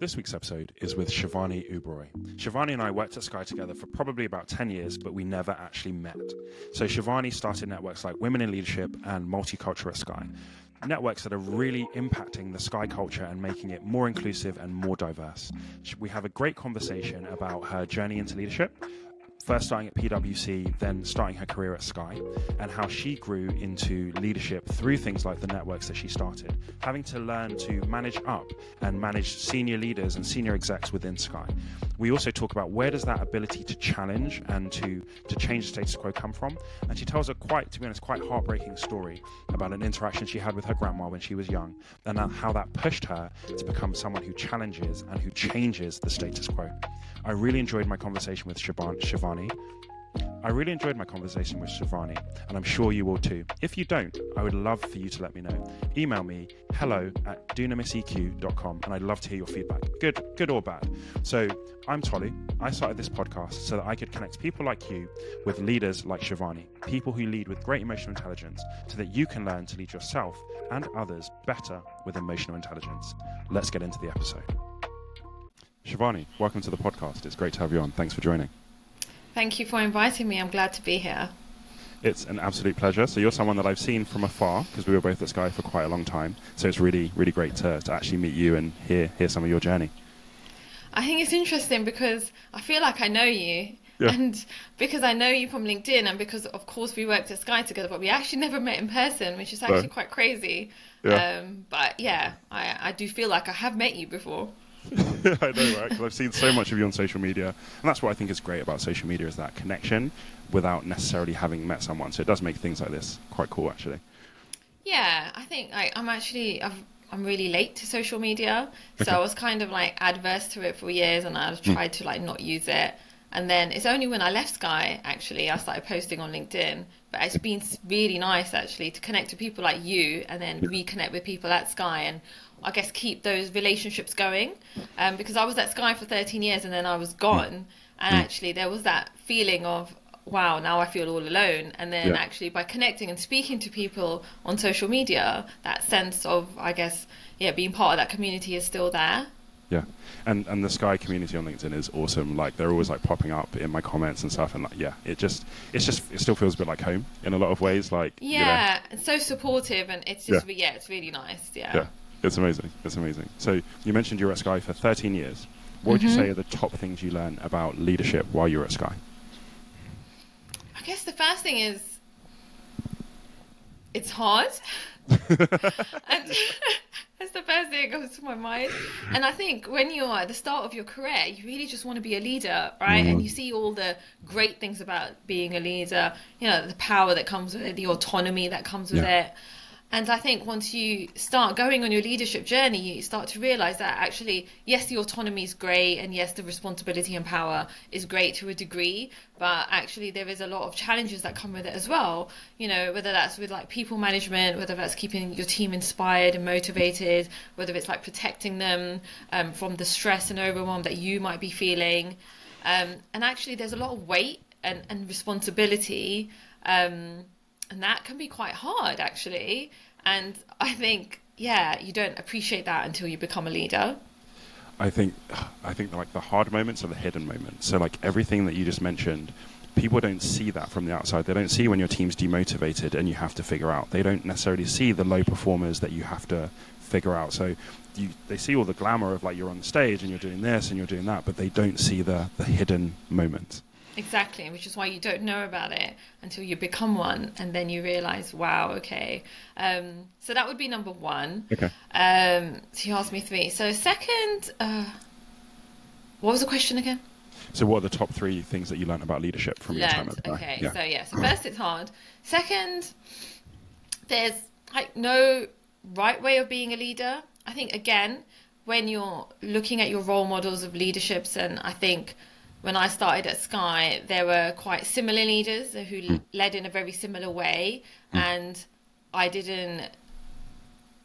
This week's episode is with Shivani Uberoi. Shivani and I worked at Sky together for probably about 10 years, but we never actually met. So Shivani started networks like Women in Leadership and Multicultural Sky, networks that are really impacting the Sky culture and making it more inclusive and more diverse. We have a great conversation about her journey into leadership, first starting at PwC, then starting her career at Sky, and how she grew into leadership through things like the networks that she started, having to learn to manage up and manage senior leaders and senior execs within Sky. We also talk about where does that ability to challenge and to to change the status quo come from, and she tells a quite, to be honest, quite heartbreaking story about an interaction she had with her grandma when she was young, and how that pushed her to become someone who challenges and who changes the status quo. I really enjoyed my conversation with Shivani. I really enjoyed my conversation with Shivani, and I'm sure you will too. If you don't, I would love for you to let me know. Email me hello at dunamiseq.com, and I'd love to hear your feedback, good, good or bad. So I'm Tolu. I started this podcast so that I could connect people like you with leaders like Shivani, people who lead with great emotional intelligence, so that you can learn to lead yourself and others better with emotional intelligence. Let's get into the episode. Shivani, welcome to the podcast. It's great to have you on. Thanks for joining. Thank you for inviting me. I'm glad to be here. It's an absolute pleasure. So you're someone that I've seen from afar because we were both at Sky for quite a long time. So it's really, really great to, to actually meet you and hear hear some of your journey. I think it's interesting because I feel like I know you. Yeah. And because I know you from LinkedIn, and because of course we worked at Sky together, but we actually never met in person, which is actually no. quite crazy. Yeah. Um, but yeah, I, I do feel like I have met you before. I know, right? Because I've seen so much of you on social media, and that's what I think is great about social media is that connection without necessarily having met someone. So it does make things like this quite cool, actually. Yeah, I think I, am actually i am really late to social media, so okay. I was kind of like adverse to it for years, and I've hmm. tried mm. to like not use it. And then it's only when I left Sky actually I started posting on LinkedIn. But it's been really nice actually to connect to people like you, and then reconnect with people at Sky and I guess keep those relationships going um, because I was at Sky for 13 years and then I was gone mm. and mm. actually there was that feeling of wow now I feel all alone and then yeah. actually by connecting and speaking to people on social media that sense of I guess yeah being part of that community is still there yeah and and the sky community on linkedin is awesome like they're always like popping up in my comments and stuff and like yeah it just it's just it still feels a bit like home in a lot of ways like yeah you know. so supportive and it's just yeah. yeah. it's really nice yeah yeah it's amazing. It's amazing. So you mentioned you were at Sky for 13 years. What would mm-hmm. you say are the top things you learned about leadership while you were at Sky? I guess the first thing is it's hard. and that's the first thing that comes to my mind. And I think when you're at the start of your career, you really just want to be a leader, right? Mm-hmm. And you see all the great things about being a leader, you know, the power that comes with it, the autonomy that comes with yeah. it. And I think once you start going on your leadership journey, you start to realize that actually, yes, the autonomy is great, and yes, the responsibility and power is great to a degree, but actually, there is a lot of challenges that come with it as well. You know, whether that's with like people management, whether that's keeping your team inspired and motivated, whether it's like protecting them um, from the stress and overwhelm that you might be feeling. Um, and actually, there's a lot of weight and, and responsibility. Um, and that can be quite hard actually. And i think yeah you don't appreciate that until you become a leader. I think i think like the hard moments are the hidden moments. So like everything that you just mentioned people don't see that from the outside. They don't see when your team's demotivated and you have to figure out. They don't necessarily see the low performers that you have to figure out. So you, they see all the glamour of like you're on the stage and you're doing this and you're doing that but they don't see the the hidden moments Exactly, which is why you don't know about it until you become one, and then you realize, wow, okay. Um, so that would be number one. Okay. Um, so you asked me three. So second, uh, what was the question again? So what are the top three things that you learned about leadership from learned. your time at the Okay, yeah. so yeah. So first, it's hard. Second, there's like no right way of being a leader. I think again, when you're looking at your role models of leaderships, and I think when I started at Sky, there were quite similar leaders who mm. led in a very similar way, mm. and I didn't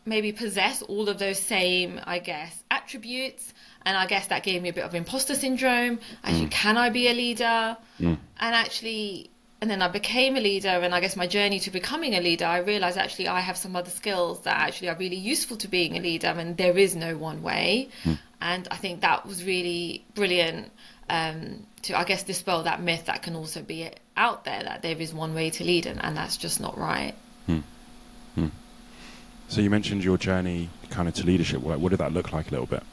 maybe possess all of those same, I guess, attributes. And I guess that gave me a bit of imposter syndrome. Actually, mm. can I be a leader? Hmm. And actually, and then I became a leader, and I guess my journey to becoming a leader, I realized actually I have some other skills that actually are really useful to being a leader, and there is no one way. Mm. and I think that was really brilliant um, to, I guess, dispel that myth that can also be out there that there is one way to lead, and, and that's just not right. Hmm. Hmm. So you mentioned your journey kind of to leadership. What, what did that look like a little bit?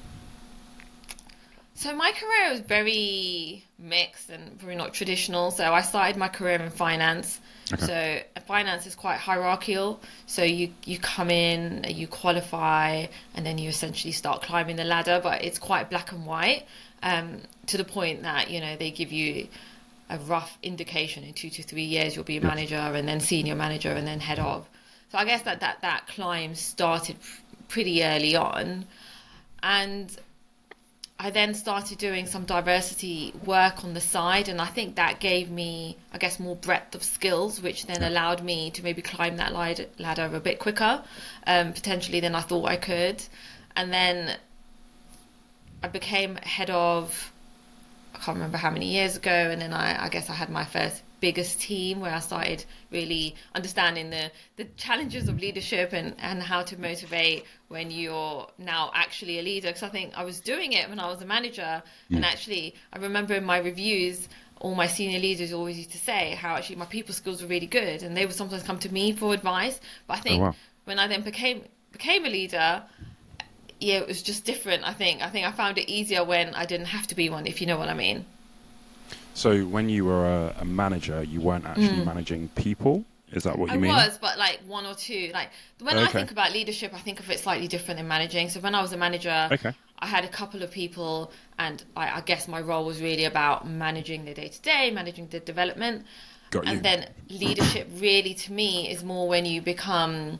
So my career was very mixed and very not traditional. So I started my career in finance. Okay. So finance is quite hierarchical. So you you come in, you qualify, and then you essentially start climbing the ladder. But it's quite black and white um, to the point that you know they give you a rough indication in two to three years you'll be a manager and then senior manager and then head of. So I guess that that that climb started pretty early on, and I then started doing some diversity work on the side, and I think that gave me, I guess, more breadth of skills, which then allowed me to maybe climb that ladder a bit quicker, um, potentially than I thought I could. And then I became head of, I can't remember how many years ago, and then I, I guess I had my first biggest team where I started really understanding the, the challenges of leadership and, and how to motivate when you're now actually a leader. Because I think I was doing it when I was a manager, mm. and actually, I remember in my reviews, all my senior leaders always used to say how actually my people skills were really good, and they would sometimes come to me for advice. But I think oh, wow. when I then became became a leader, yeah, it was just different. I think. I think I found it easier when I didn't have to be one, if you know what I mean. So when you were a, a manager, you weren't actually mm. managing people. Is that what you I mean? I was, but like one or two. Like when okay. I think about leadership, I think of it slightly different than managing. So when I was a manager, okay. I had a couple of people, and I, I guess my role was really about managing the day to day, managing the development. Got and you. then leadership, really, to me, is more when you become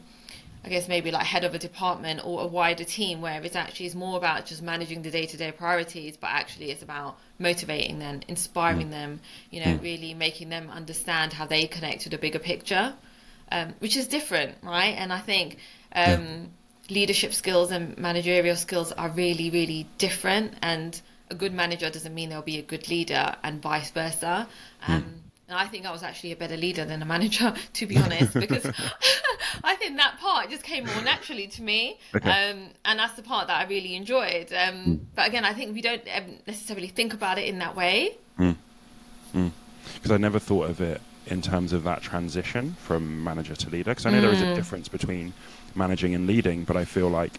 I guess maybe like head of a department or a wider team where it's actually is more about just managing the day to day priorities, but actually it's about motivating them, inspiring mm. them, you know, mm. really making them understand how they connect to the bigger picture, um, which is different, right? And I think um, yeah. leadership skills and managerial skills are really, really different. And a good manager doesn't mean they'll be a good leader, and vice versa. Mm. Um, mm. And I think I was actually a better leader than a manager, to be honest, because I think that part just came more naturally to me. Okay. Um, and that's the part that I really enjoyed. Um, mm. But again, I think we don't necessarily think about it in that way. Because mm. mm. I never thought of it in terms of that transition from manager to leader. Because I know there is a mm. difference between managing and leading, but I feel like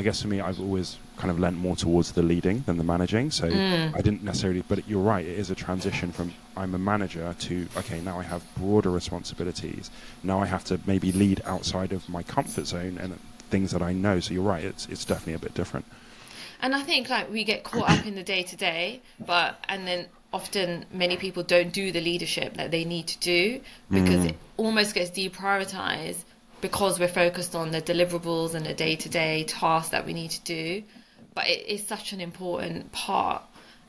I guess for me, I've always kind of lent more towards the leading than the managing. So mm. I didn't necessarily, but you're right, it is a transition from I'm a manager to, okay, now I have broader responsibilities. Now I have to maybe lead outside of my comfort zone and things that I know. So you're right, it's, it's definitely a bit different. And I think like we get caught up in the day to day, but, and then often many people don't do the leadership that they need to do because mm. it almost gets deprioritized because we're focused on the deliverables and the day to day tasks that we need to do. But it is such an important part.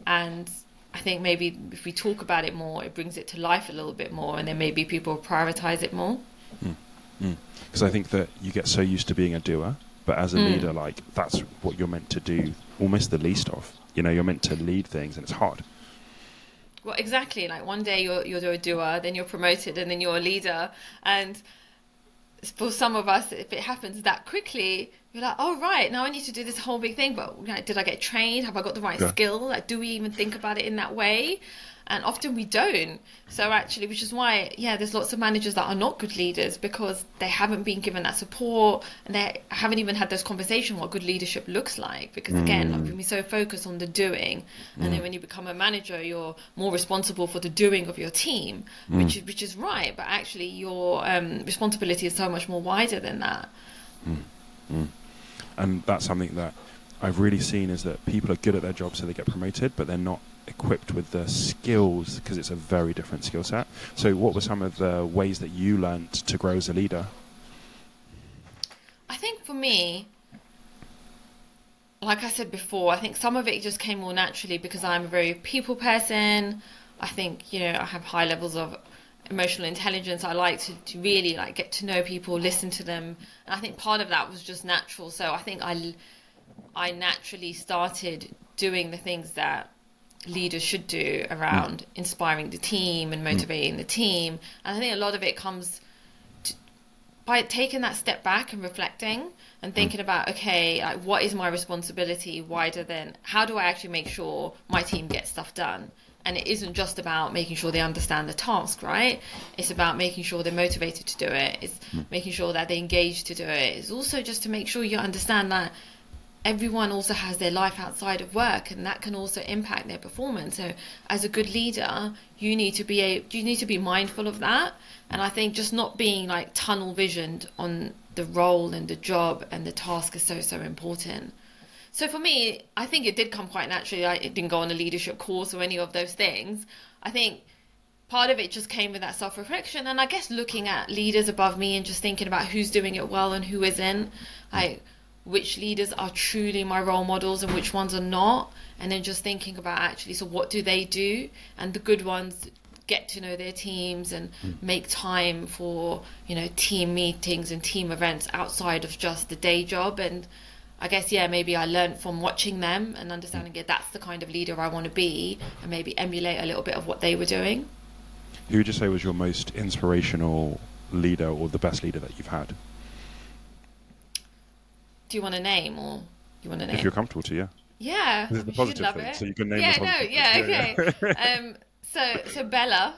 And I think maybe if we talk about it more, it brings it to life a little bit more, and then maybe people prioritize it more. Because mm. mm. I think that you get so used to being a doer, but as a mm. leader, like that's what you're meant to do almost the least of. You know, you're meant to lead things, and it's hard. Well, exactly. Like one day you're you're a doer, then you're promoted, and then you're a leader, and for some of us, if it happens that quickly, you're like, oh right, now I need to do this whole big thing. But like, did I get trained? Have I got the right yeah. skill? Like, do we even think about it in that way? And often we don't. So actually, which is why, yeah, there's lots of managers that are not good leaders because they haven't been given that support and they haven't even had those conversations what good leadership looks like. Because again, mm. like, we're so focused on the doing, and mm. then when you become a manager, you're more responsible for the doing of your team, mm. which which is right. But actually, your um, responsibility is so much more wider than that. Mm. Mm. And that's something that I've really seen is that people are good at their job, so they get promoted, but they're not equipped with the skills because it's a very different skill set. So, what were some of the ways that you learned to grow as a leader? I think for me, like I said before, I think some of it just came more naturally because I'm a very people person. I think, you know, I have high levels of emotional intelligence. I like to, to really like get to know people, listen to them. And I think part of that was just natural. So I think I I naturally started doing the things that leaders should do around mm. inspiring the team and motivating mm. the team. And I think a lot of it comes to, by taking that step back and reflecting and thinking mm. about okay like what is my responsibility wider than how do i actually make sure my team gets stuff done and it isn't just about making sure they understand the task right it's about making sure they're motivated to do it it's mm. making sure that they engage to do it it's also just to make sure you understand that everyone also has their life outside of work and that can also impact their performance. So as a good leader you need to be a, you need to be mindful of that. And i think just not being like tunnel visioned on the role and the job and the task is so so important. So for me i think it did come quite naturally. I didn't go on a leadership course or any of those things. I think part of it just came with that self-reflection. And i guess looking at leaders above me and just thinking about who's doing it well and who isn't like which leaders are truly my role models and which ones are not. And then just thinking about actually so what do they do? And the good ones get to know their teams and mm. make time for you know team meetings and team events outside of just the day job. And I guess yeah maybe I learned from watching them and understanding it that's the kind of leader I want to be and maybe emulate a little bit of what they were doing. Who would you say was your most inspirational leader or the best leader that you've had do you want a name or you want a name? If you're comfortable to, yeah. Yeah, this is the positive thing, it. so you can name. Yeah, no, yeah, okay. Yeah. um, so so Bella,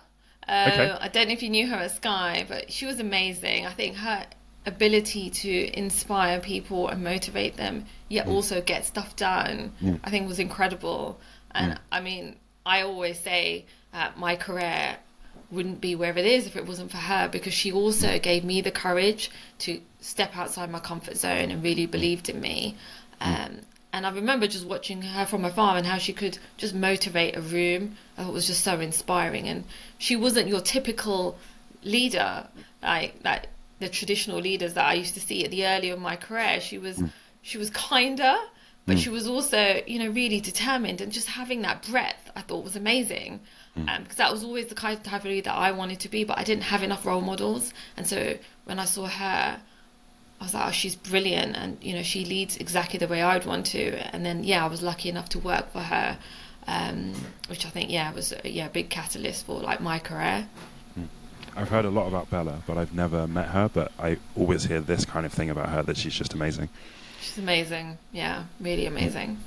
uh, okay. I don't know if you knew her at Sky, but she was amazing. I think her ability to inspire people and motivate them, yet mm. also get stuff done, mm. I think was incredible. And mm. I mean, I always say uh, my career wouldn't be where it is if it wasn't for her because she also gave me the courage to step outside my comfort zone and really believed in me. Um, and I remember just watching her from afar and how she could just motivate a room. I thought it was just so inspiring. And she wasn't your typical leader, like that the traditional leaders that I used to see at the early of my career. She was mm. she was kinder, but mm. she was also you know really determined and just having that breadth. I thought was amazing because mm. um, that was always the kind of type of that I wanted to be, but I didn't have enough role models. And so when I saw her, I was like, oh, she's brilliant, and you know, she leads exactly the way I'd want to. And then yeah, I was lucky enough to work for her, um, which I think yeah was a, yeah a big catalyst for like my career. Hmm. I've heard a lot about Bella, but I've never met her. But I always hear this kind of thing about her that she's just amazing. She's amazing. Yeah, really amazing.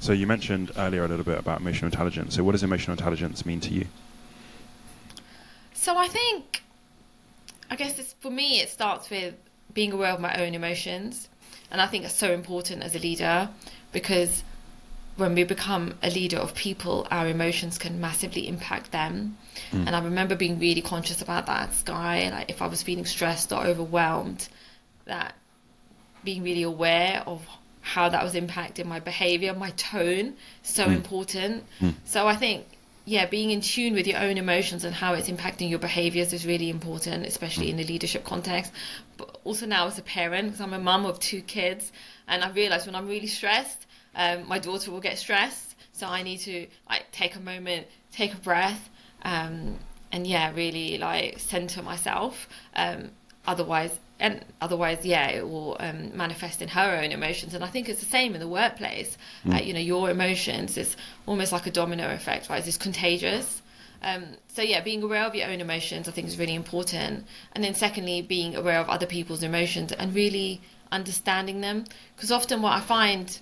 So you mentioned earlier a little bit about emotional intelligence. So what does emotional intelligence mean to you? So I think, I guess for me, it starts with being aware of my own emotions, and I think it's so important as a leader because when we become a leader of people, our emotions can massively impact them. Mm. And I remember being really conscious about that Sky. Like if I was feeling stressed or overwhelmed, that being really aware of how that was impacting my behavior, my tone, so mm. important. Mm. So I think, yeah, being in tune with your own emotions and how it's impacting your behaviors is really important, especially mm. in the leadership context. But also now as a parent, because I'm a mum of two kids, and I realize when I'm really stressed, um, my daughter will get stressed. So I need to like take a moment, take a breath, um, and yeah, really like center myself. Um, otherwise and otherwise yeah it will um, manifest in her own emotions. And i think it's the same in the workplace. Mm. uh, you know your emotions is almost like a domino effect right? It's contagious. Um, so yeah being aware of your own emotions i think is really important. And then secondly being aware of other people's emotions and really understanding them. Because often what i find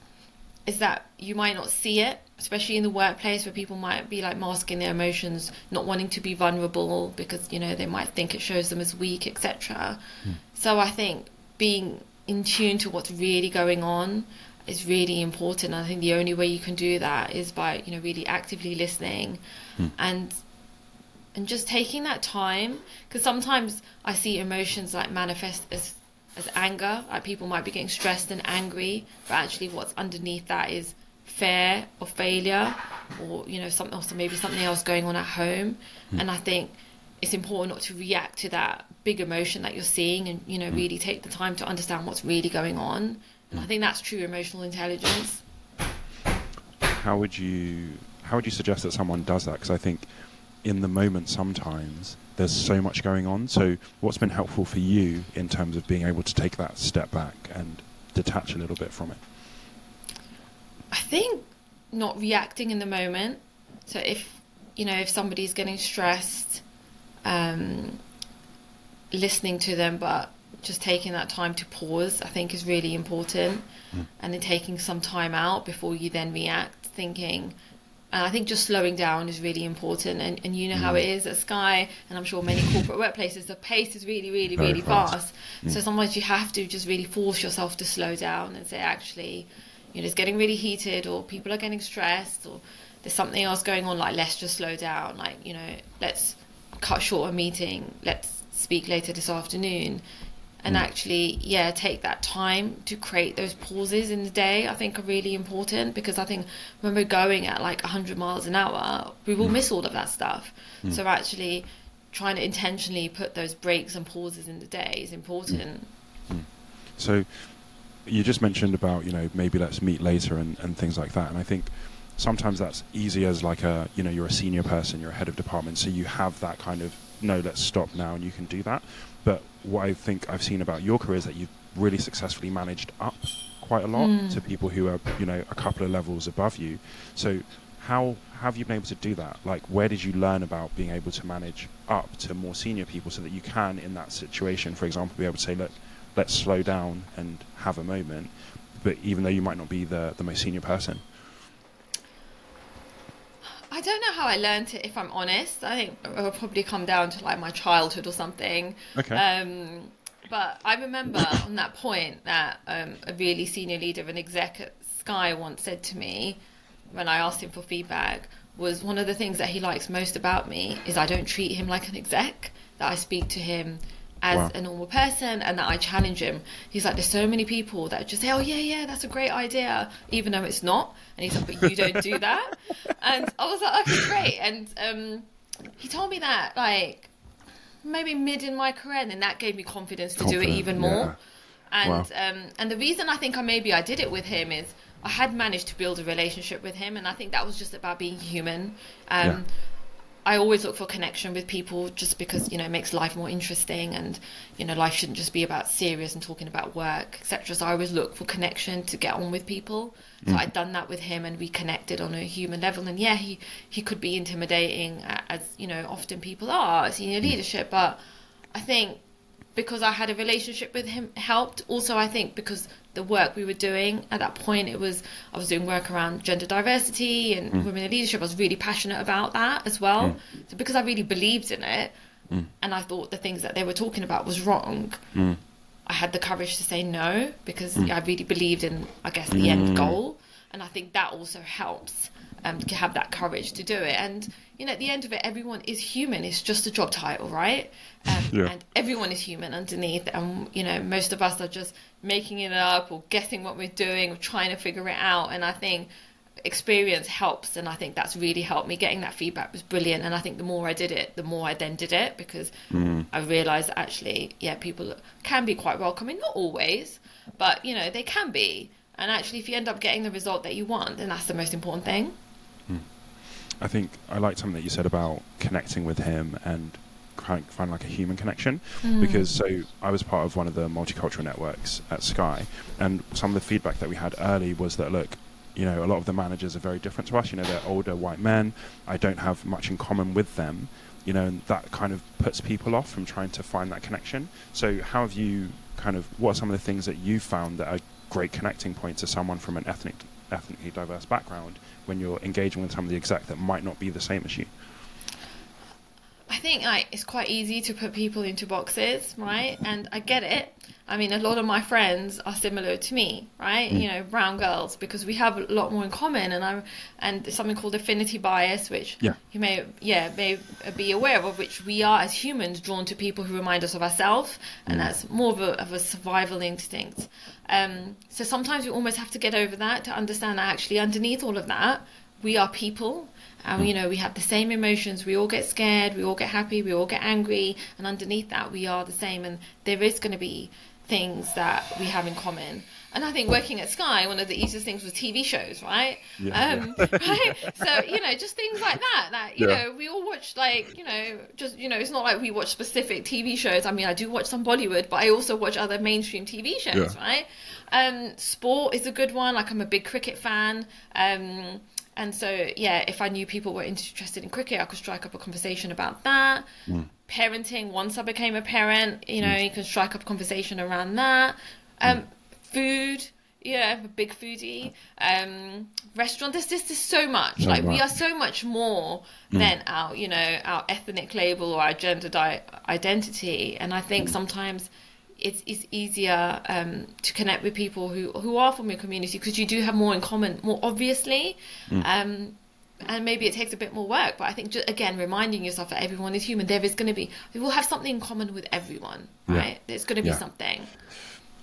is that you might not see it especially in the workplace where people might be like masking their emotions not wanting to be vulnerable because you know they might think it shows them as weak etc mm. so i think being in tune to what's really going on is really important i think the only way you can do that is by you know really actively listening mm. and and just taking that time because sometimes i see emotions like manifest as as anger like people might be getting stressed and angry but actually what's underneath that is fear of failure or you know something else maybe something else going on at home mm. and i think it's important not to react to that big emotion that you're seeing and you know mm. really take the time to understand what's really going on and i hmm. think that's true emotional intelligence how would you how would you suggest that someone does that because i think in the moment sometimes there's so much going on so what's been helpful for you in terms of being able to take that step back and detach a little bit from it I think not reacting in the moment. So if you know if somebody's getting stressed, um, listening to them, but just taking that time to pause, I think, is really important. Mm. And then taking some time out before you then react, thinking, and I think just slowing down is really important. And, and you know mm. how it is at Sky, and I'm sure many corporate workplaces, the pace is really, really, Very really fast. fast. Mm. So sometimes you have to just really force yourself to slow down and say, actually, you know, it's getting really heated, or people are getting stressed, or there's something else going on. Like, let's just slow down. Like, you know, let's cut short a meeting. Let's speak later this afternoon and mm. actually yeah take that time to create those pauses in the day i think are really important because i think when we're going at like 100 miles an hour we will mm. miss all of that stuff mm. so actually trying to intentionally put those breaks and pauses in the day is important mm. Mm. so you just mentioned about you know maybe let's meet later and, and things like that and i think sometimes that's easy as like a you know you're a senior person you're a head of department so you have that kind of no let's stop now and you can do that but what I think I've seen about your career is that you've really successfully managed up quite a lot mm. to people who are, you know, a couple of levels above you. So how have you been able to do that? Like, where did you learn about being able to manage up to more senior people so that you can, in that situation, for example, be able to say, look, let's slow down and have a moment, but even though you might not be the, the most senior person? I don't know how I learned it. If I'm honest, I think it will probably come down to like my childhood or something. Okay. Um, but I remember on that point that um, a really senior leader of an exec at Sky once said to me when I asked him for feedback was one of the things that he likes most about me is I don't treat him like an exec. That I speak to him as wow. a normal person and that I challenge him. He's like, there's so many people that just say, oh, yeah, yeah, that's a great idea, even though it's not. And he's like, but you don't do that. and I was like, okay, great. And um, he told me that, like, maybe mid in my career, and then that gave me confidence to Confident, do it even more. Yeah. And wow. um, and the reason I think I maybe I did it with him is I had managed to build a relationship with him, and I think that was just about being human. Um, yeah. I always look for connection with people just because you know it makes life more interesting and you know life shouldn't just be about serious and talking about work etc. So I always look for connection to get on with people. So mm. I'd done that with him and we connected on a human level. And yeah, he he could be intimidating as you know often people are senior mm. leadership, but I think because I had a relationship with him helped. Also, I think because the work we were doing at that point it was i was doing work around gender diversity and mm. women in leadership i was really passionate about that as well mm. so because i really believed in it mm. and i thought the things that they were talking about was wrong mm. i had the courage to say no because mm. i really believed in i guess the end mm. goal and i think that also helps um, to have that courage to do it and you know, at the end of it, everyone is human. It's just a job title, right? Um, yeah. And everyone is human underneath. And, you know, most of us are just making it up or guessing what we're doing or trying to figure it out. And I think experience helps. And I think that's really helped me. Getting that feedback was brilliant. And I think the more I did it, the more I then did it because mm. I realized that actually, yeah, people can be quite welcoming. Not always, but, you know, they can be. And actually, if you end up getting the result that you want, then that's the most important thing. I think I liked something that you said about connecting with him and find like a human connection. Mm. because so I was part of one of the multicultural networks at Sky and some of the feedback that we had early was that look you know a lot of the managers are very different to us. You know they're older white men. I don't have much in common with them you know and that kind of puts people off from trying to find that connection. So how have you kind of what are some of the things that you found that are great connecting points to someone from an ethnic ethnically diverse background when you're engaging with some of the exec that might not be the same as you? I think like it's quite easy to put people into boxes, right? And I get it. I mean, a lot of my friends are similar to me, right? Mm. You know, brown girls because we have a lot more in common, and I'm and something called affinity bias, which yeah. you may yeah may be aware of, which we are as humans drawn to people who remind us of ourselves, and mm. that's more of a, of a survival instinct. Um, so sometimes we almost have to get over that to understand that actually underneath all of that, we are people. And you know, we have the same emotions. We all get scared, we all get happy, we all get angry, and underneath that, we are the same. And there is going to be things that we have in common. And I think working at Sky, one of the easiest things was TV shows, right? Yeah, um, yeah. right? So you know, just things like that. That you yeah. know, we all watch like you know, just you know, it's not like we watch specific TV shows. I mean, I do watch some Bollywood, but I also watch other mainstream TV shows, right? Um, sport is a good one. Like I'm a big cricket fan. Um, and so, yeah, if I knew people were interested in cricket, I could strike up a conversation about that. Mm. Parenting once I became a parent. You know, mm. you can strike up conversation around that. Um, mm. Food, yeah, a big foodie. Um, restaurant. There's just there's so much. like we are so much more mm. than our you know our ethnic label or our gender di- identity. And I think mm. sometimes it's it's easier um, to connect with people who who are from your community because you do have more in common, more obviously. Mm. Um, and maybe it takes a bit more work, but I think just, again reminding yourself that everyone is human. There is going to be we will have something in common with everyone, right? Yeah. There's going to be yeah. something.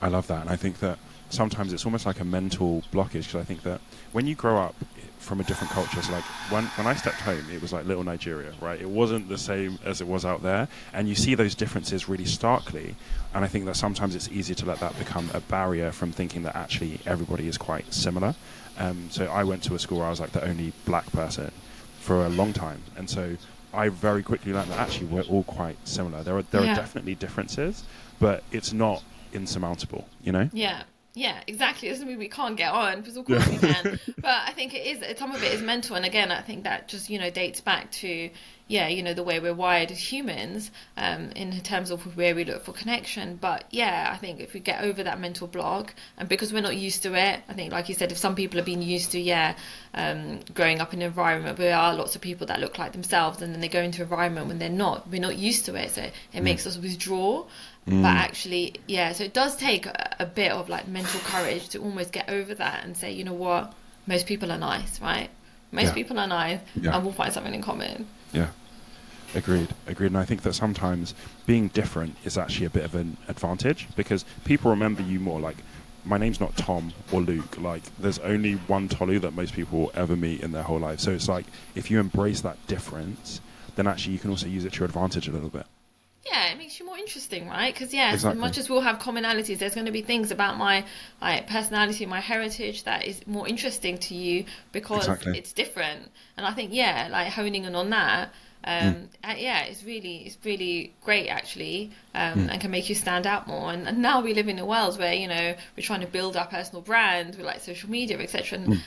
I love that, and I think that sometimes it's almost like a mental blockage because I think that when you grow up from a different culture, it's like when, when I stepped home, it was like little Nigeria, right? It wasn't the same as it was out there. And you see those differences really starkly. And I think that sometimes it's easy to let that become a barrier from thinking that actually everybody is quite similar. Um, so I went to a school where I was like the only black person for a long time. And so I very quickly learned that actually we're all quite similar. There are, there yeah. are definitely differences, but it's not insurmountable, you know? Yeah. Yeah, exactly. It doesn't mean we can't get on because of course we can. but I think it is some of it is mental, and again, I think that just you know dates back to yeah, you know the way we're wired as humans um, in terms of where we look for connection. But yeah, I think if we get over that mental block, and because we're not used to it, I think like you said, if some people have been used to yeah, um, growing up in an environment where there are lots of people that look like themselves, and then they go into an environment when they're not, we're not used to it, so it mm. makes us withdraw. Mm. But actually, yeah, so it does take a, a, bit of like mental courage to almost get over that and say, you know what, most people are nice, right? Most yeah. people are nice, yeah. and we'll find something in common. Yeah. Agreed, agreed. And I think that sometimes being different is actually a bit of an advantage because people remember you more. Like, my name's not Tom or Luke. Like, there's only one Tolu that most people will ever meet in their whole life. So it's like, if you embrace that difference, then actually you can also use it to your advantage a little bit yeah, it makes you more interesting, right? Because yeah, exactly. as much as we'll have commonalities, there's going to be things about my like personality, my heritage that is more interesting to you because exactly. it's different. And I think yeah, like honing in on that, um, mm. uh, yeah, it's really it's really great actually, um, mm. and can make you stand out more. And, and, now we live in a world where you know we're trying to build our personal brand with like social media, etc. And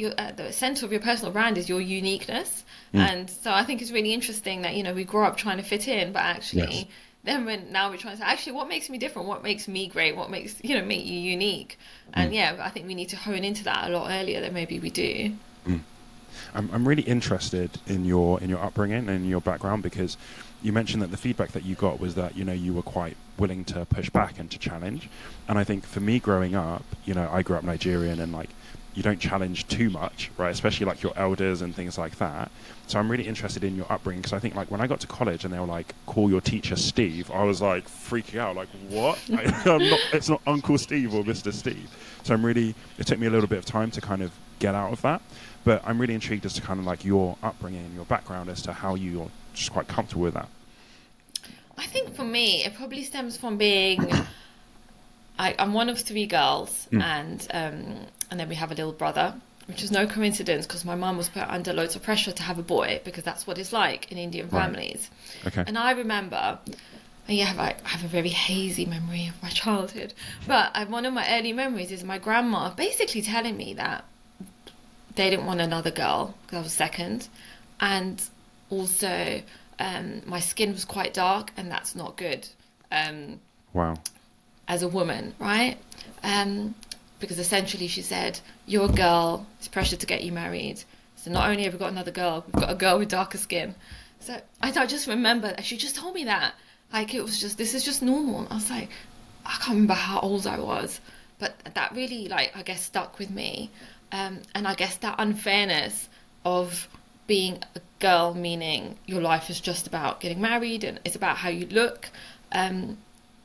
mm. at the center of your personal brand is your uniqueness Mm. And so I think it's really interesting that, you know, we grow up trying to fit in, but actually yes. then when now we're trying to say, actually, what makes me different? What makes me great? What makes, you know, make you unique? And mm. yeah, I think we need to hone into that a lot earlier than maybe we do. Mm. I'm, I'm really interested in your in your upbringing and your background because you mentioned that the feedback that you got was that you know you were quite willing to push back and to challenge and i think for me growing up you know i grew up nigerian and like you don't challenge too much, right? Especially like your elders and things like that. So I'm really interested in your upbringing because I think like when I got to college and they were like, call your teacher Steve, I was like freaking out, like what? Not, it's not Uncle Steve or Mr. Steve. So I'm really, it took me a little bit of time to kind of get out of that. But I'm really intrigued as to kind of like your upbringing and your background as to how you're just quite comfortable with that. I think for me, it probably stems from being. I, am one of three girls, mm. and um, and then we have a little brother, which is no coincidence because my mum was put under loads of pressure to have a boy because that's what it's like in Indian right. families. Okay. And I remember, yeah, I have a very hazy memory of my childhood, but one of my early memories is my grandma basically telling me that they didn't want another girl because I was second, and also um, my skin was quite dark, and that's not good. Um, wow. As a woman, right? Um, because essentially she said, You're a girl, it's pressure to get you married. So not only have we got another girl, we've got a girl with darker skin. So I, just remember she just told me that. Like it was just, this is just normal. I was like, I can't remember how old I was. But that really, like, I guess stuck with me. Um, and I guess that unfairness of being a girl, meaning your life is just about getting married and it's about how you look. Um,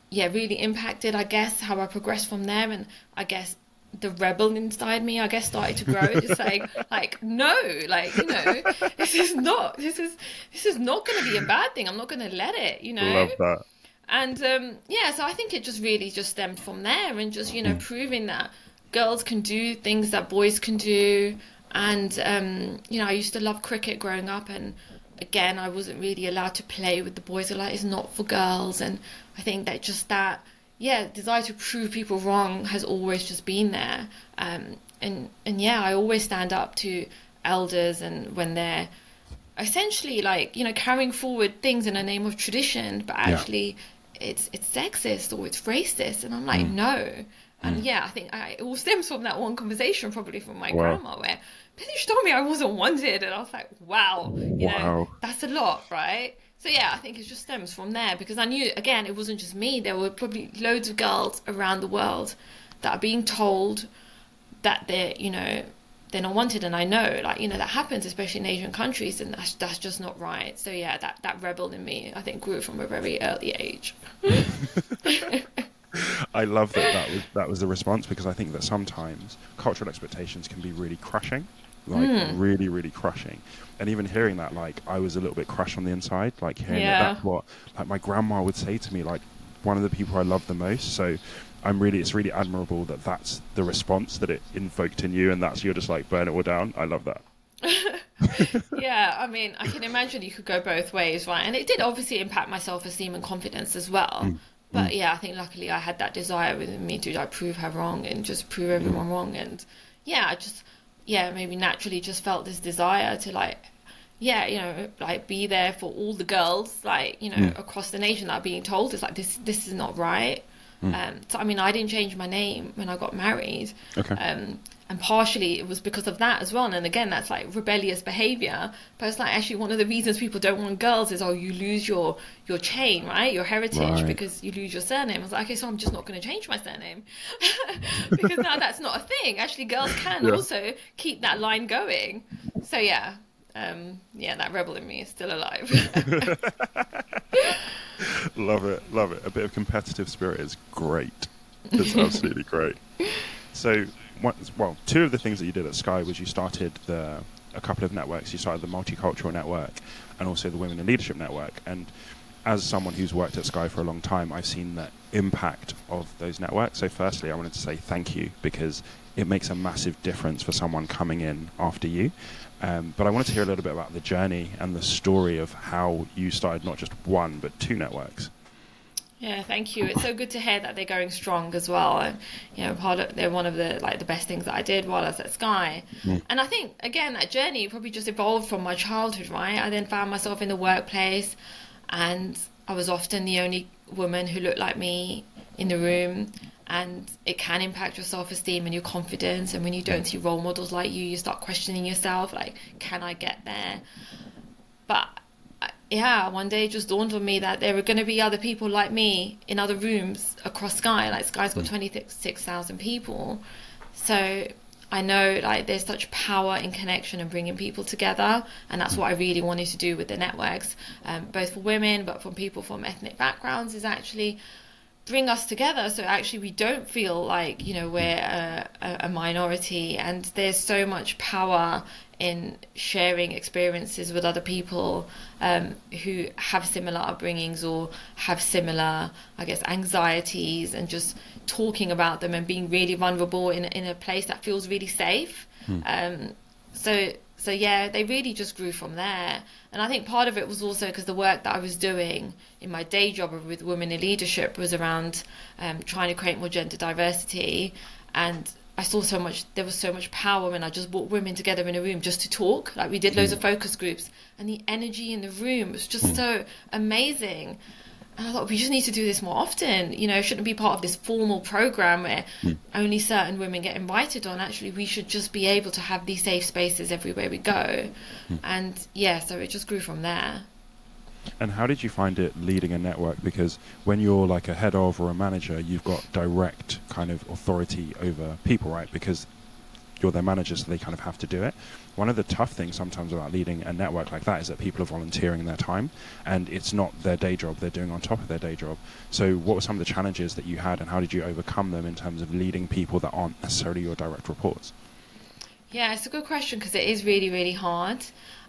yeah, really impacted, I guess, how I progressed from there. And I guess the rebel inside me, I guess, started to grow. just saying, like, no, like, you know, this is not, this is, this is not going to be a bad thing. I'm not going to let it, you know. Love that. And um, yeah, so I think it just really just stemmed from there, and just you know, mm. proving that girls can do things that boys can do. And um, you know, I used to love cricket growing up, and again, I wasn't really allowed to play with the boys. Like, it's not for girls, and I think that just that yeah, desire to prove people wrong has always just been there. Um, and and yeah, I always stand up to elders and when they're essentially like you know carrying forward things in the name of tradition, but actually it's it's sexist or it's racist, and I'm like Mm. no. And yeah, I think I, it all stems from that one conversation, probably from my Wow. grandma, where she told me I wasn't wanted, and I was like, wow, you Wow. know, that's a lot, right? So yeah, I think it just stems from there because I knew again it wasn't just me. There were probably loads of girls around the world that are being told that they're you know they're not wanted, and I know like you know that happens, especially in Asian countries, and that's that's just not right. So yeah, that that rebel in me, I think, grew from a very early age. I love that that was that was the response because I think that sometimes cultural expectations can be really crushing, like Hmm. really really crushing. And even hearing that, like I was a little bit crushed on the inside, like hearing Yeah. that that's what like my grandma would say to me, like one of the people I love the most. So I'm really it's really admirable that that's the response that it invoked in you, and that's you're just like burn it all down. I love that. yeah, I mean, I can imagine you could go both ways, right? And it did obviously impact my self esteem and confidence as well. Mm. But mm. yeah, I think luckily I had that desire within me to like prove her wrong and just prove everyone mm. wrong. And yeah, I just, yeah, maybe naturally just felt this desire to like, yeah, you know, like be there for all the girls, like, you know, across the nation that are being told it's like, this, this is not right. Um, so, I mean, I didn't change my name when I got married. Okay. Um, and partially it was because of that as well. And again, that's like rebellious behavior. But it's like actually one of the reasons people don't want girls is oh, you lose your your chain, right? Your heritage Right. because you lose your surname. I was like, okay, so I'm just not going to change my surname because now that's not a thing. Actually, girls can Yeah. also keep that line going. So yeah, um, yeah, that rebel in me is still alive. love it, love it. A bit of competitive spirit is great. It's absolutely great. So, what, well, two of the things that you did at Sky was you started the a couple of networks. You started the Multicultural Network and also the Women in Leadership Network. And as someone who's worked at Sky for a long time, I've seen the impact of those networks. So, firstly, I wanted to say thank you because it makes a massive difference for someone coming in after you. Um, but I wanted to hear a little bit about the journey and the story of how you started not just one but two networks. Yeah, thank you. It's so good to hear that they're going strong as well. And, you know, part of they're one of the like the best things that I did while I was at Sky. And I think again that journey probably just evolved from my childhood, right? I then found myself in the workplace, and I was often the only woman who looked like me in the room. And it can impact your self esteem and your confidence. And when you don't see role models like you, you start questioning yourself like, can I get there? But yeah, one day it just dawned on me that there were going to be other people like me in other rooms across Sky. Like Sky's got 26,000 people. So I know like there's such power in connection and bringing people together. And that's what I really wanted to do with the networks, um, both for women, but from people from ethnic backgrounds, is actually bring us together so actually we don't feel like you know we're a, a minority and there's so much power in sharing experiences with other people um, who have similar upbringings or have similar i guess anxieties and just talking about them and being really vulnerable in, in a place that feels really safe um, so so yeah, they really just grew from there. And I think part of it was also because the work that I was doing in my day job with women in leadership was around um, trying to create more gender diversity. And I saw so much, there was so much power when I just brought women together in a room just to talk. Like we did loads of mm. focus groups, and the energy in the room was just mm. so amazing. And I thought we just need to do this more often. You know, it shouldn't be part of this formal program where mm. only certain women get invited on. Actually, we should just be able to have these safe spaces everywhere we go. And yeah, so it just grew from there. And how did you find it leading a network? Because when you're like a head of or a manager, you've got direct kind of authority over people, right? Because you're their manager, so they kind of have to do it. One of the tough things sometimes about leading a network like that is that people are volunteering their time, and it's not their day job; they're doing on top of their day job. So, what were some of the challenges that you had, and how did you overcome them in terms of leading people that aren't necessarily your direct reports? Yeah, it's a good question because it is really, really hard.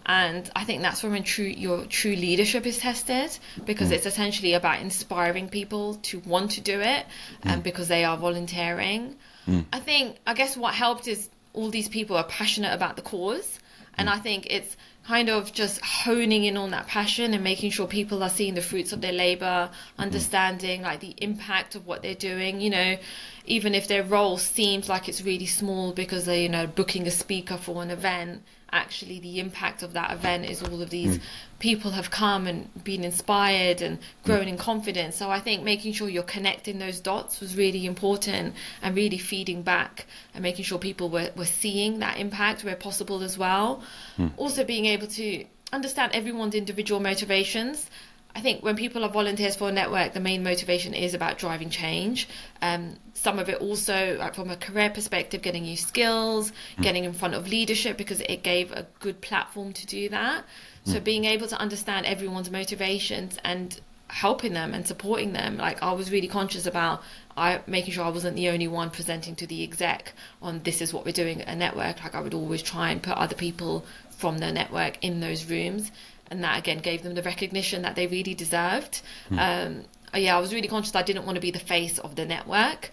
And I think that's when true your true leadership is tested because mm. it's essentially about inspiring people to want to do it and mm. because they are volunteering. Mm. I think I guess what helped is all these people are passionate about the cause. And I think it's kind of just honing in on that passion and making sure people are seeing the fruits of their labor, understanding like the impact of what they're doing, you know, even if their role seems like it's really small because they're, you know, booking a speaker for an event, actually the impact of that event is all of these mm. people have come and been inspired and grown mm. in confidence. So I think making sure you're connecting those dots was really important and really feeding back and making sure people were, were seeing that impact where possible as well. Mm. Also being able to understand everyone's individual motivations I think when people are volunteers for a network, the main motivation is about driving change. Um, some of it also, like from a career perspective, getting new skills, mm. getting in front of leadership because it gave a good platform to do that. So mm. being able to understand everyone's motivations and helping them and supporting them, like I was really conscious about I making sure I wasn't the only one presenting to the exec on this is what we're doing at a network. Like I would always try and put other people from the network in those rooms and that again gave them the recognition that they really deserved. Mm. Um, yeah, I was really conscious I didn't want to be the face of the network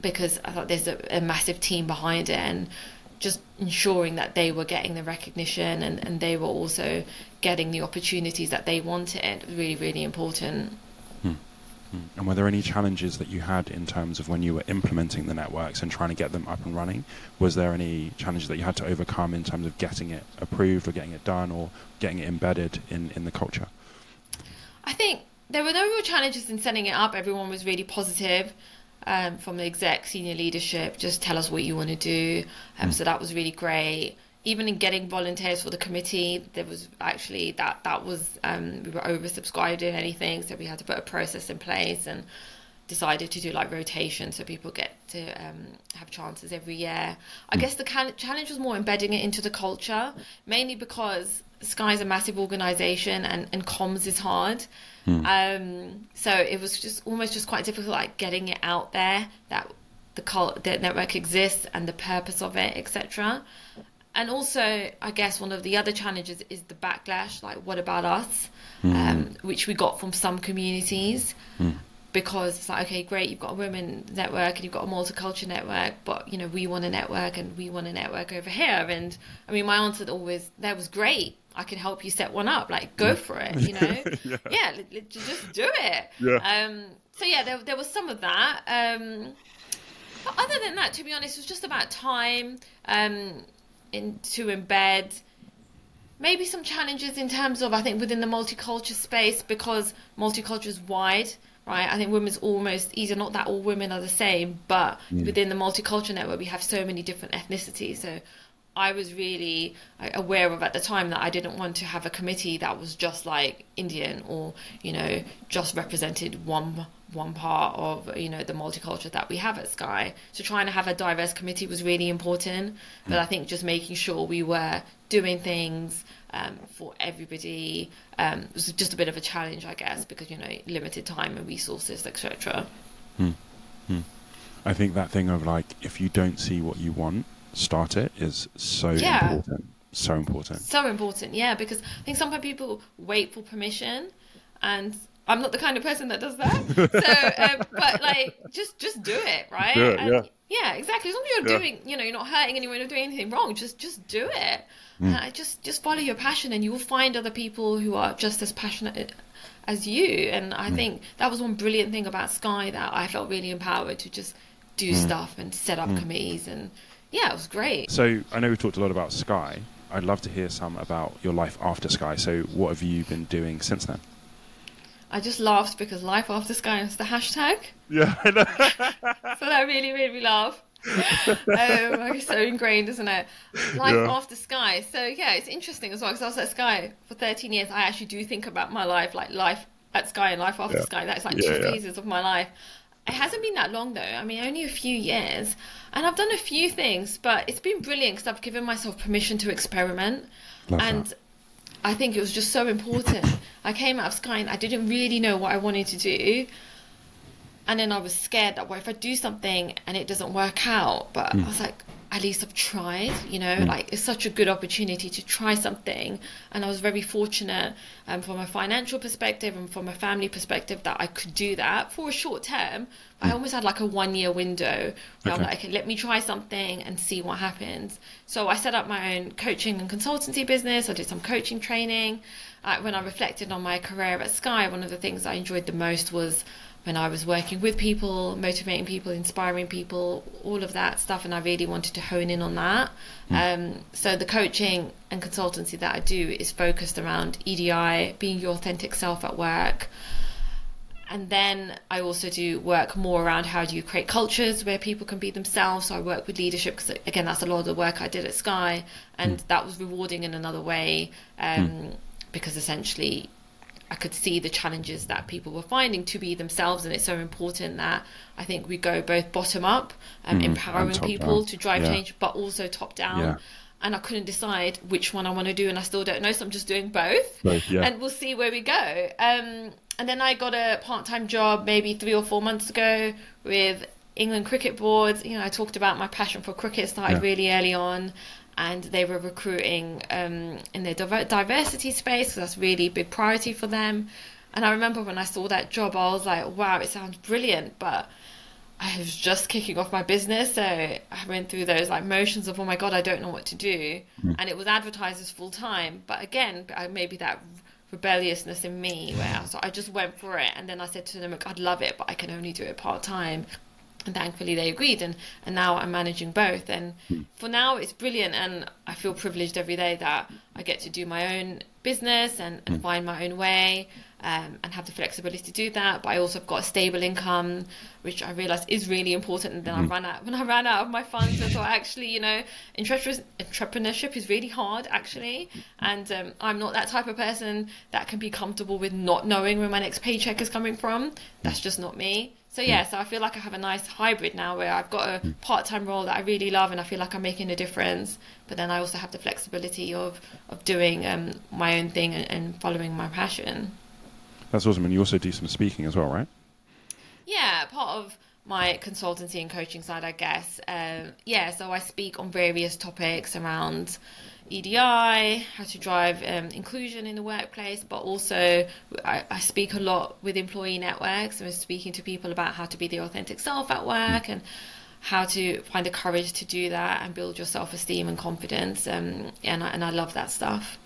because I thought there's a, a massive team behind it and just ensuring that they were getting the recognition and, and they were also getting the opportunities that they wanted really, really important. And were there any challenges that you had in terms of when you were implementing the networks and trying to get them up and running? Was there any challenges that you had to overcome in terms of getting it approved or getting it done or getting it embedded in, in the culture? I think there were no real challenges in setting it up. Everyone was really positive. Um, from the exec senior leadership, just tell us what you want to do. Um, mm. So that was really great even in getting volunteers for the committee, there was actually that that was um, we were oversubscribed in anything, so we had to put a process in place and decided to do like rotation so people get to um, have chances every year. I mm. guess the challenge was more embedding it into the culture, mainly because Sky is a massive organisation and, and comms is hard. Mm. Um, so it was just almost just quite difficult, like getting it out there that the, cult, the network exists and the purpose of it, etc and also, I guess one of the other challenges is the backlash. Like, what about us? Mm. Um, which we got from some communities. Mm. Because it's like, okay, great, you've got a women network and you've got a multicultural network, but you know, we want a network and we want a network over here. And I mean, my answer always, that was great. I can help you set one up. Like, go for it, you know? yeah, yeah just do it. Yeah. Um, so, yeah, there, there was some of that. Um, but other than that, to be honest, it was just about time. Um, in to embed maybe some challenges in terms of I think within the multicultural space because multicultural is wide, right? I think women's almost either not that all women are the same, but mm. within the multicultural network we have so many different ethnicities. So I was really aware of at the time that I didn't want to have a committee that was just like Indian or you know just represented one one part of you know the multicultural that we have at Sky. So trying to have a diverse committee was really important. But mm. I think just making sure we were doing things um, for everybody um, was just a bit of a challenge, I guess, because you know limited time and resources, etc. Hmm. Hmm. I think that thing of like if you don't see what you want, start it is so yeah. important. So important. So important, yeah, because I think sometimes people wait for permission and I'm not the kind of person that does that. So, um, but like, just just do it, right? Do it, yeah. Yeah, exactly. As long as you're yeah. doing, you know, you're not hurting anyone or doing anything wrong. Just just do it. Mm. Uh, just just follow your passion, and you will find other people who are just as passionate as you. And I mm. think that was one brilliant thing about Sky that I felt really empowered to just do mm. stuff and set up mm. committees, and yeah, it was great. So I know we've talked a lot about Sky. I'd love to hear some about your life after Sky. So what have you been doing since then? I just laughed because life after Sky is the hashtag. Yeah, I know. so that really made me laugh. um, it's so ingrained, isn't it? Life yeah. after Sky. So yeah, it's interesting as well because I was at Sky for 13 years. I actually do think about my life like life at Sky and life after yeah. Sky. That's like yeah, two phases of my life. It hasn't been that long though. I mean, only a few years, and I've done a few things, but it's been brilliant because I've given myself permission to experiment. Love and that. I think it was just so important. I came out of Sky and I didn't really know what I wanted to do. And then I was scared that what if I do something and it doesn't work out? But mm. I was like, at least I've tried, you know, mm. like it's such a good opportunity to try something. And I was very fortunate um, from a financial perspective and from a family perspective that I could do that for a short term. Mm. I almost had like a one year window where okay. I'm like, okay, let me try something and see what happens. So I set up my own coaching and consultancy business. I did some coaching training. Uh, when I reflected on my career at Sky, one of the things I enjoyed the most was when I was working with people, motivating people, inspiring people, all of that stuff, and I really wanted to hone in on that. Mm. Um, so the coaching and consultancy that I do is focused around EDI, being your authentic self at work. And then I also do work more around how do you create cultures where people can be themselves. So I work with leadership because again, that's a lot of the work I did at Sky, and mm. that was rewarding in another way um, mm. because essentially I could see the challenges that people were finding to be themselves, and it's so important that I think we go both bottom up, um, mm, empowering people down. to drive yeah. change, but also top down. Yeah. And I couldn't decide which one I want to do, and I still don't know, so I'm just doing both. both yeah. And we'll see where we go. Um, and then I got a part-time job maybe three or four months ago with England Cricket Board. You know, I talked about my passion for cricket started really early on, and they were recruiting um, in the diversity space because that's really a big priority for them. And I remember when I saw that job, I was like, wow, it sounds brilliant, but I was just kicking off my business, so I went through those like motions of, oh my god, I don't know what to do, mm. and it was advertised as full time. But again, maybe that rebelliousness in me, where I, was, I just went for it, and then I said to them, I'd love it, but I can only do it part time and thankfully they agreed and and now i'm managing both and hmm. for now it's brilliant and i feel privileged every day that i get to do my own business and, and hmm. find my own way um, and have the flexibility to do that. But I also have got a stable income, which I realised is really important. And then. I ran out when I ran out of my funds. I thought actually, you know, entrepreneurship is really hard actually, and um, I'm not that type of person that can be comfortable with not knowing where my next paycheck is coming from. That's just not me. So yeah, so I feel like I have a nice hybrid now where I've got a part-time role that I really love and I feel like I'm making a difference. But then I also have the flexibility of of doing um, my own thing and, and following my passion. That's awesome. And you also do some speaking as well, right? Yeah, part of my consultancy and coaching side, I guess. Um, yeah, so I speak on various topics around EDI, how to drive um, inclusion in the workplace, but also I, I, speak a lot with employee networks. I'm speaking to people about how to be the authentic self at work and how to find the courage to do that and build your self esteem and confidence. Um, and, I, and I love that stuff.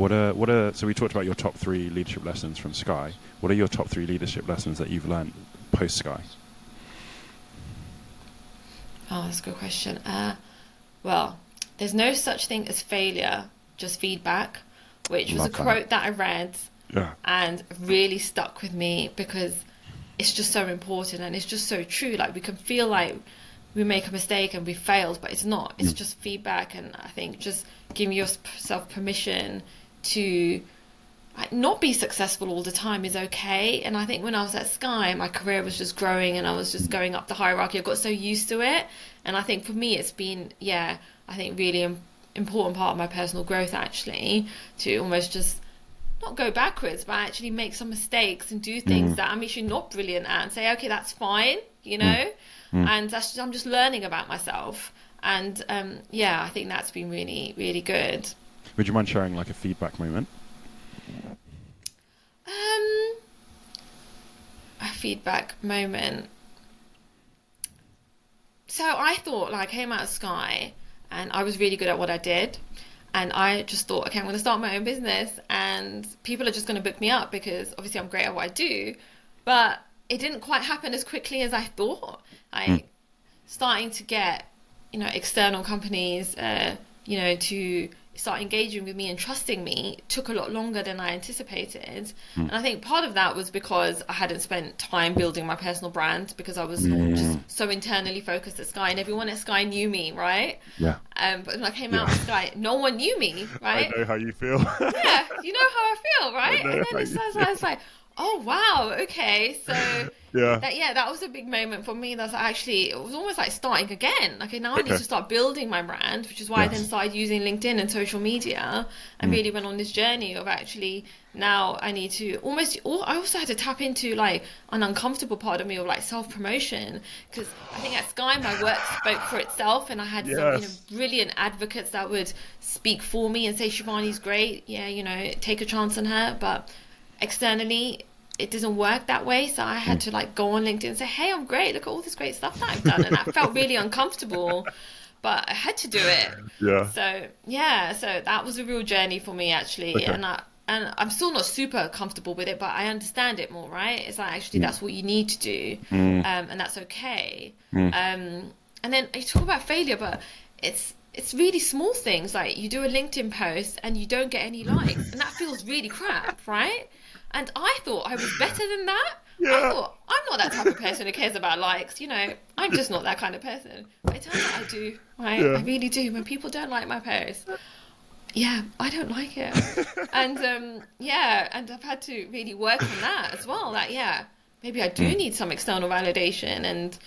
What are what are so we talked about your top three leadership lessons from Sky. What are your top three leadership lessons that you've learned post Sky? Oh, that's a good question. Uh, well, there's no such thing as failure, just feedback, which was Love a that. quote that I read yeah. and really stuck with me because it's just so important and it's just so true. Like we can feel like we make a mistake and we failed, but it's not. It's mm. just feedback, and I think just giving yourself permission to not be successful all the time is okay. And I think when I was at Sky, my career was just growing and I was just going up the hierarchy. I got so used to it. And I think for me, it's been, yeah, I think really important part of my personal growth actually to almost just not go backwards, but actually make some mistakes and do things mm. that I'm actually not brilliant at and say, okay, that's fine, you know? Mm. Mm. And that's just, I'm just learning about myself. And um, yeah, I think that's been really, really good. Would you mind sharing like a feedback moment? Um, a feedback moment. So I thought, like, I came out of Sky and I was really good at what I did. And I just thought, okay, I'm going to start my own business and people are just going to book me up because obviously I'm great at what I do. But it didn't quite happen as quickly as I thought. I mm. starting to get, you know, external companies, uh, you know, to start engaging with me and trusting me took a lot longer than I anticipated. Mm. And I think part of that was because I hadn't spent time building my personal brand because I was mm. just so internally focused at Sky and everyone at Sky knew me, right? Yeah. Um, but when I came yeah. out of Sky, no one knew me, right? I know how you feel. yeah, you know how I feel, right? I and then it's, I was like, oh wow, okay, so Yeah. that yeah, that was a big moment for me. That's actually it was almost like starting again. okay now I need to start building my brand, which is why I then started using LinkedIn and social media, and mm. really went on this journey of actually now I need to almost. al- I also had to tap into like an uncomfortable part of me of like self promotion because I think at Sky my work spoke for itself, and I had some you know, brilliant advocates that would speak for me and say Shivani's great. Yeah, you know, take a chance on her, but externally it doesn't work that way. So i had to like go on linkedin and say hey i'm great. Look at all this great stuff that i've done. And i felt really uncomfortable but i had to do it. Yeah. so yeah so that was a real journey for me actually. Okay. and i and i'm still not super comfortable with it but i understand it more right? It's like actually that's what you need to do um, and that's okay. Um, and then you talk about failure but it's it's really small things. Like you do a linkedin post and you don't get any likes and that feels really crap right and i thought i was better than that. I thought i'm not that type of person who cares about likes you know. I'm just not that kind of person. But it turns out i do right? Yeah. i really do. When people don't like my posts, yeah i don't like it. And um yeah and i've had to really work on that as well that yeah maybe i do need some external validation and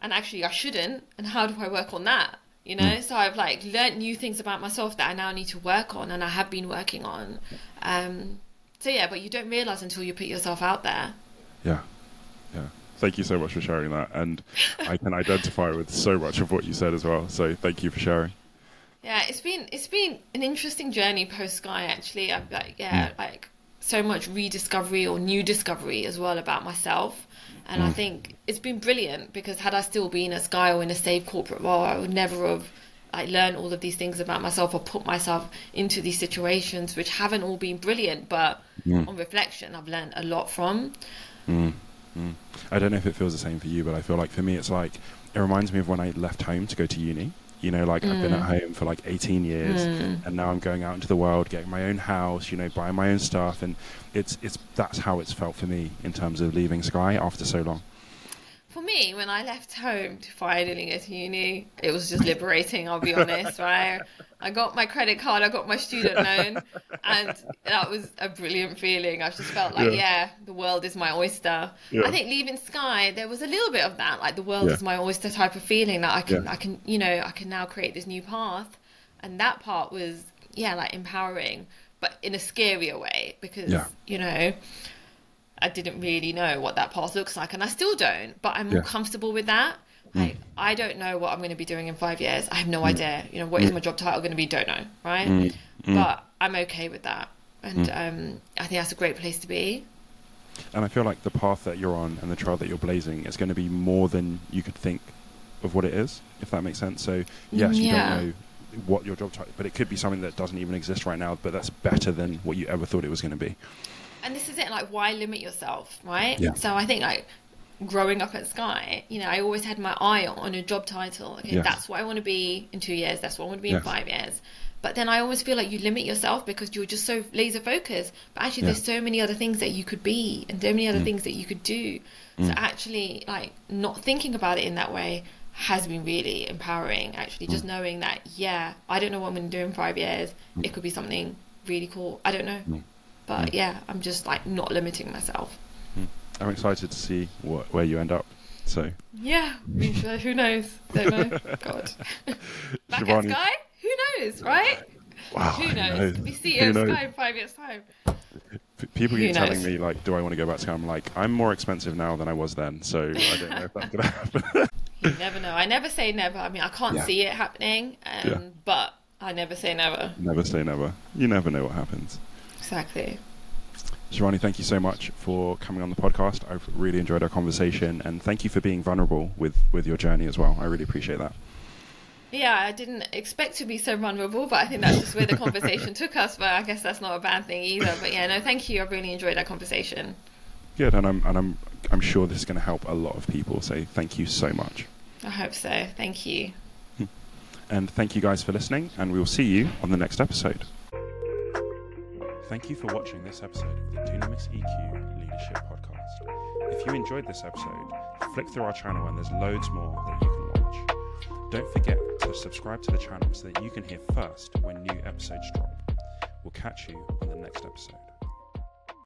and actually i shouldn't and how do i work on that you know? So i've like learned new things about myself that i now need to work on and i have been working on. Um so yeah but you don't realize until you put yourself out there Yeah. Yeah. Thank you so much for sharing that. And I can identify with so much of what you said as well. So thank you for sharing. Yeah, it's been it's been an interesting journey post Sky. Actually, I've like yeah, mm. like so much rediscovery or new discovery as well about myself, and I mm. think it's been brilliant because had I still been at Sky or in a safe corporate role, I would never have like learn all of these things about myself or put myself into these situations which haven't all been brilliant, but mm. on reflection, I've learned a lot from. Mm. Mm. I don't know if it feels the same for you, but I feel like for me, it's like it reminds me of when I left home to go to uni. You know, like I've been at home for like 18 years, and now I'm going out into the world, getting my own house. You know, buying my own stuff, and it's it's that's how it's felt for me in terms of leaving Sky after so long. For me, when I left home to finally get to uni, it was just liberating, I'll be honest, right? I got my credit card, I got my student loan, and that was a brilliant feeling. I just felt like, Yeah. yeah, the world is my oyster. Yeah. I think leaving Sky, there was a little bit of that, like the world Yeah. is my oyster type of feeling that I can. I can, you know, I can now create this new path. And that part was, yeah, like empowering, but in a scarier way because, you know, I didn't really know what that path looks like, and I still don't. But I'm more Yeah. comfortable with that. Hmm. Like, I don't know what I'm going to be doing in five years. I have no hmm. idea. You know, what is hmm. my job title going to be? Don't know, right? But I'm okay with that, and um, I think that's a great place to be. And I feel like the path that you're on and the trail that you're blazing is going to be more than you could think of what it is, if that makes sense. So, yes, you Yeah. don't know what your job title, but it could be something that doesn't even exist right now, but that's better than what you ever thought it was going to be. And this is it like why limit yourself right Yeah. so i think like growing up at sky you know i always had my eye on a job title okay Yes. that's what i want to be in two years that's what i want to be Yes. in five years but then i always feel like you limit yourself because you're just so laser focused but actually Yeah. there's so many other things that you could be and so many other things that you could do so Mm. actually like not thinking about it in that way has been really empowering actually just Mm. knowing that yeah i don't know what i'm going to do in five years it could be something really cool i don't know Mm. but yeah, I'm just like not limiting myself. I'm excited to see what, where you end up. So, Yeah, I mean, sure, who knows? Don't know. God. Back Shivani- Sky? Who knows, right? wow, Who knows? know. Could be Who knows? Sky in five years' time. People keep telling me, like, do I want to go back to Sky? I'm like, I'm more expensive now than I was then, so I don't know if that's to happen. You never know. I never say never. I mean, I can't Yeah. see it happening, um, Yeah. but I never say never. never say never. You never know what happens. Exactly. Shivani, thank you so much for coming on the podcast. I've really enjoyed our conversation, and thank you for being vulnerable with, with your journey as well. I really appreciate that. Yeah, I didn't expect to be so vulnerable, but I think that's just where the conversation took us. But I guess that's not a bad thing either. But yeah, no, thank you. I've really enjoyed that conversation. Good, and I'm and I'm I'm sure this is going to help a lot of people. So thank you so much, I hope so. Thank you. Hmm. and thank you guys for listening. And we will see you on the next episode. Thank you for watching this episode of the Dunamis EQ Leadership Podcast. If you enjoyed this episode, flick through our channel and there's loads more that you can watch. Don't forget to subscribe to the channel so that you can hear first when new episodes drop. We'll catch you on the next episode.